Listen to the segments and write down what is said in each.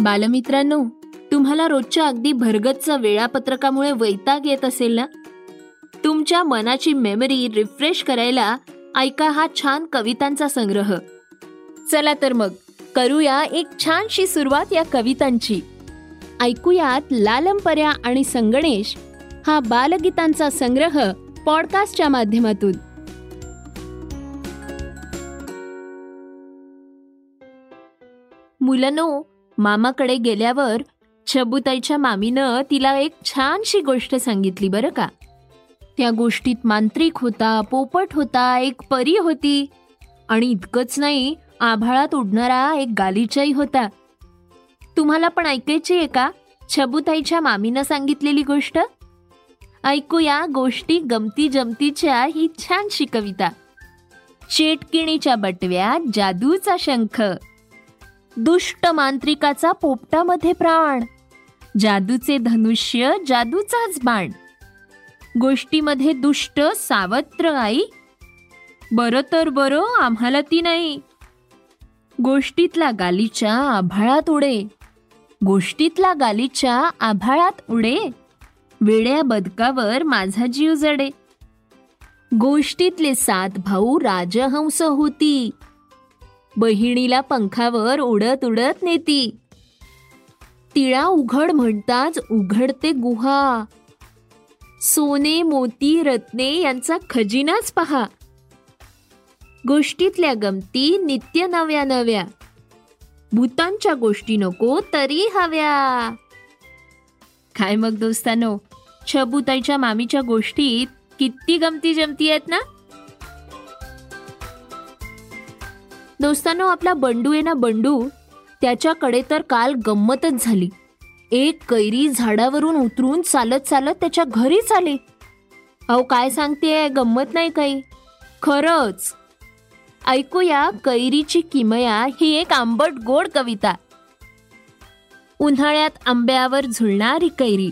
बालमित्रांनो तुम्हाला रोजच्या अगदी भरगतच्या वेळापत्रकामुळे वैताग येत असेल ना? तुमच्या मनाची मेमरी रिफ्रेश करायला ऐका हा छान कवितांचा संग्रह. चला तर मग करूया एक छानशी सुरुवात या कवितांची. ऐकूयात लालमपर्या आणि संगणेश हा बालगीतांचा संग्रह पॉडकास्टच्या माध्यमातून. मुलांनो मामाकडे गेल्यावर छबुताईच्या मामीनं तिला एक छानशी गोष्ट सांगितली बरं का. त्या गोष्टीत मांत्रिक होता पोपट होता एक परी होती. आणि इतकंच नाही आभाळात उडणारा एक गालिचाही होता. तुम्हाला पण ऐकायची आहे का छबुताईच्या मामीनं सांगितलेली गोष्ट? ऐकूया गोष्टी गमती जमतीच्या ही छानशी कविता. चेटकिणीच्या बटव्यात जादूचा शंख. दुष्ट मांत्रिकाचा पोपटामध्ये प्राण. जादूचे धनुष्य जादूचाच बाण. गोष्टीमध्ये दुष्ट सावत्र आई. बरं तर बरं आम्हाला ती नाही. गोष्टीतला गालीच्या आभाळात उडे. गोष्टीतला गालीच्या आभाळात उडे. वेड्या बदकावर माझा जीव जडे. गोष्टीतले सात भाऊ राजहंस होती. बहिणीला पंखावर उडत उडत नेती. तिळा उघड म्हणताच उघडते गुहा. सोने मोती रत्ने यांचा खजिनाच पहा. गोष्टीतल्या गमती नित्य नव्या नव्या. भूतांच्या गोष्टी नको तरी हव्या. काय मग दोस्तानो? छबुताईच्या मामीच्या गोष्टीत किती गमती जमती आहेत ना? दोस्तानो आपला बंडू आहे ना बंडू? त्याच्याकडे तर काल गंमतच झाली. एक कैरी झाडावरून उतरून चालत चालत त्याच्या घरीच आली. अहो काय सांगते गंमत नाही काही. खरंच. ऐकूया कैरीची किमया ही एक आंबट गोड कविता. उन्हाळ्यात आंब्यावर झुलणारी कैरी.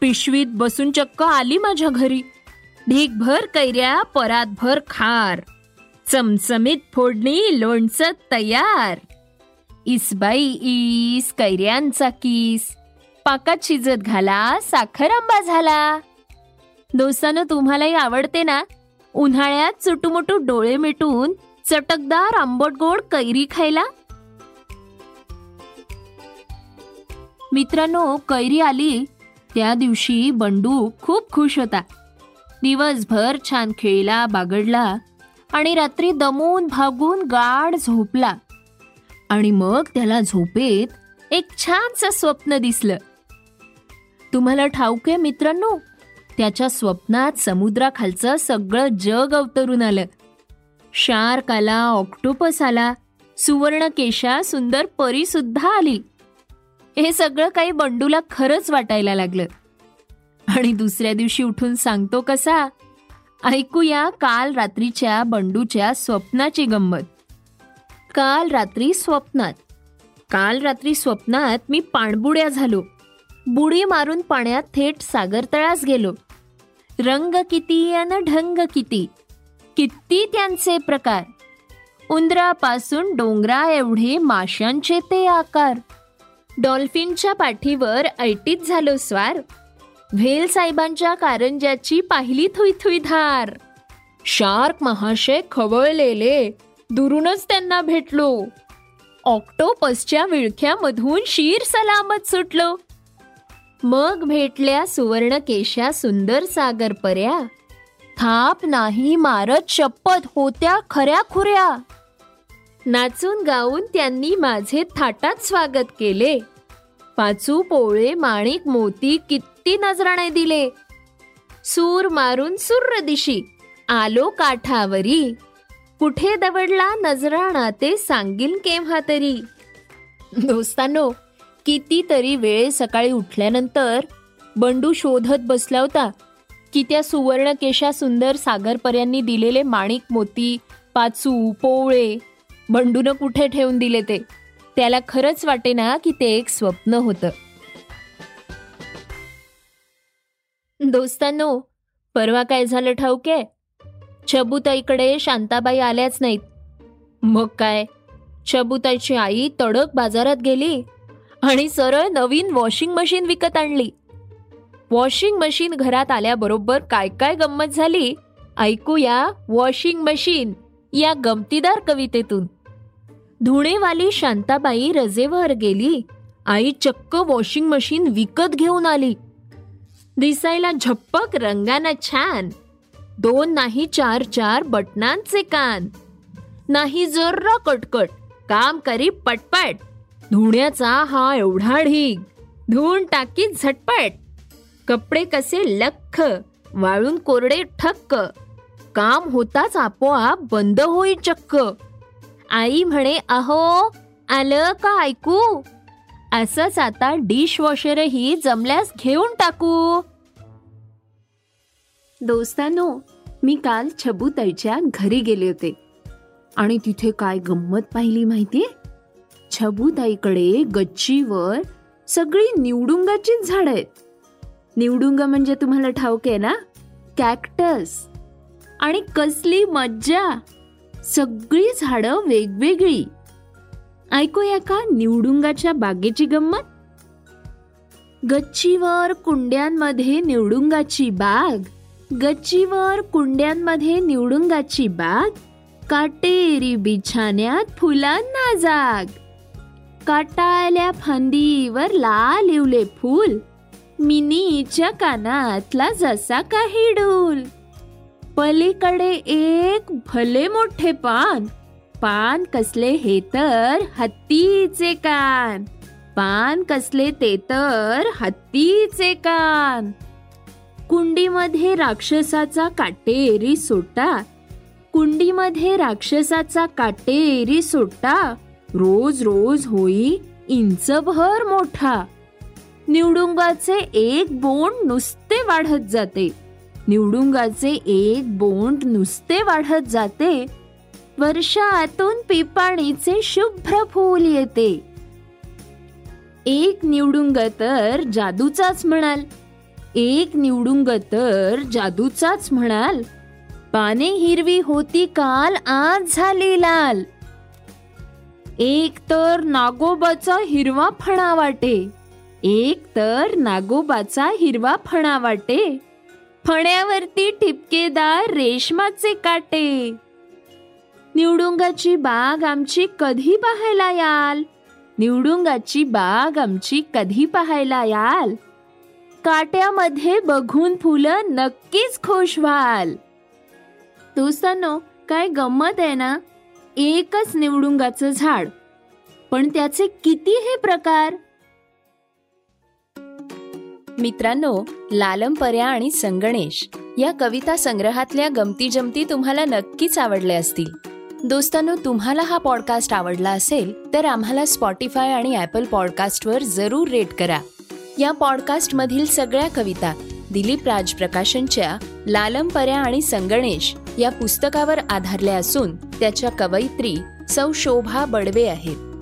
पिशवीत बसून चक्क आली माझ्या घरी. ढीकभर कैऱ्या परातभर खार. चमचमीत फोडणी लोणचं तयार. इसबाई ईस कैऱ्यांचा किस. पाकात शिजत घाला साखर आंबा झाला. दोस्तानं तुम्हालाही आवडते ना? उन्हाळ्यात चुटुमुटू डोळे मिटून चटकदार आंबट गोड कैरी खायला? मित्रांनो कैरी आली. त्या दिवशी बंडू खूप खुश होता. दिवसभर छान खेळला बागडला. आणि रात्री दमून भागून गाढ झोपला. आणि मग त्याला झोपेत एक छानसं स्वप्न दिसलं. तुम्हाला ठाऊक आहे मित्रांनो? त्याच्या स्वप्नात समुद्राखालचं सगळं जग अवतरून आलं. शार्क आला ऑक्टोपस आला सुवर्ण केशा सुंदर परी सुद्धा आली. हे सगळं काही बंडूला खरंच वाटायला लागलं. आणि दुसऱ्या दिवशी उठून सांगतो कसा ऐकूया काल रात्रीच्या बंडूच्या स्वप्नाची गंमत. काल रात्री स्वप्नात. काल रात्री स्वप्नात मी पाणबुड्या झालो. बुडी मारून पाण्यात थेट सागरतळास गेलो. रंग किती अन ढंग किती. किती त्यांचे प्रकार. उंदरापासून डोंगरा एवढे माशांचे ते आकार. डॉल्फिनच्या पाठीवर ऐटीत झालो स्वार. व्हेल साहेबांच्या कारंजाची पाहिली थुई थुई धार शार्क महाशय खवळलेले दुरूनच त्यांना भेटलो. ऑक्टोपसच्या विळख्यामधून शीर सलामत सुटलो. मग भेटल्या सुवर्ण केशा सुंदर सागर पर्या. थाप नाही मारत शपथ होत्या खऱ्या खुऱ्या. नाचून गाऊन त्यांनी माझे थाटात स्वागत केले. पाचू पोळे माणिक मोती किती नजराणे दिले. सूर मारून सुर्र दिशी आलो काठावरी. कुठे दवडला नजराणा ते सांगीन केव्हा तरी. दोस्तांनो कितीतरी वेळ सकाळी उठल्यानंतर बंडू शोधत बसला होता की त्या सुवर्ण केशा सुंदर सागरपर्यांनी दिलेले माणिक मोती पाचू पोवळे बंडून कुठे ठेवून दिले ते? त्याला खरंच वाटे ना की ते एक स्वप्न होतं. दोस्तांनो परवा काय झालं ठाऊके? छबुताईकडे शांताबाई आल्याच नाहीत. मग काय? छबुताईची आई तडक बाजारात गेली आणि सरळ नवीन वॉशिंग मशीन विकत आणली. वॉशिंग मशीन घरात आल्याबरोबर काय काय गंमत झाली? ऐकूया वॉशिंग मशीन या गमतीदार कवितेतून. धुणेवाली शांताबाई रजेवर गेली. आई चक्क वॉशिंग मशीन विकत घेऊन आली. दिसायला झप्पक रंगानं छान. दोन नाही चार चार बटनांचे कान. नाही जर्रा कटकट काम करी पटपट. धुण्याचा हा एवढा ढीग. धुवून टाकी झटपट. कपडे कसे लख वाळून कोरडे ठक्क. काम होताच आपोआप बंद होई चक्क. आई म्हणे अहो आलं का ऐकू? असंच आता डिश वॉशरही जमल्यास घेऊन टाकू. दोस्तांनो मी काल छबूताईच्या घरी गेले होते. आणि तिथे काय गंमत पाहिली माहितीये? छबूताईकडे गच्चीवर सगळी निवडुंगाचीच झाड आहेत. निवडुंग म्हणजे तुम्हाला ठाऊक आहे ना? कॅक्टस. आणि कसली मज्जा! सगळी झाडं वेगवेगळी. ऐकूया का निवडुंगाच्या बागेची गंमत? गच्चीवर कुंड्यांमध्ये निवडुंगाची बाग. गच्चीवर कुंड्यांमध्ये निवडुंगाची बाग. काटेरी बिछाण्यात फुलांना जाग. काटाळल्या फांदीवर लाल इवले फूल. मिनीच्या कानातला जसा काही डोल. पलीकडे एक भले मोठे पान. पान कसले हे तर हत्तीचे कान. पान कसले ते तर हत्तीचे कान. कुंडीमध्ये राक्षसाचा काटेरी सोटा. कुंडीमध्ये राक्षसाचा काटेरी सोटा रोज रोज होई इंचभर मोठा. निवडुंगाचे एक बोंड नुसते वाढत जाते. निवडुंगाचे एक बोंड नुसते वाढत जाते. वर्षातून पिपाणीचे शुभ्र फूल येते. एक निवडुंग तर जादूचाच म्हणाल. एक निवडुंग तर जादूचाच म्हणाल. पाने हिरवी होती काल आज झाली लाल. एक तर नागोबाचा हिरवा फणा वाटे. एक तर नागोबाचा हिरवा फणा वाटे. फण्यावरती ठिपकेदार रेशमाचे काटे. निवडुंगाची बाग आमची कधी पाहायला याल? निवडुंगाची बाग आमची कधी पाहायला याल? काट्यामध्ये बघून फुलं नक्कीच खुश व्हाल. दोस्तांनो काय गंमत आहे ना? एकच निवडुंगाचं झाड. पण त्याचे किती हे प्रकार? मित्रांनो लालमपर्या आणि संगणेश या कविता संग्रहातल्या गमती जमती तुम्हाला नक्कीच आवडल्या असतील. दोस्तांनो तुम्हाला हा पॉडकास्ट आवडला असेल तर आम्हाला स्पॉटीफाय आणि ॲपल पॉडकास्टवर जरूर रेट करा. या पॉडकास्टमधील सगळ्या कविता दिलीप राज प्रकाशनच्या लालमपर्या आणि संगणेश या पुस्तकावर आधारल्या असून त्याच्या कवयित्री सौ शोभा बडवे आहेत.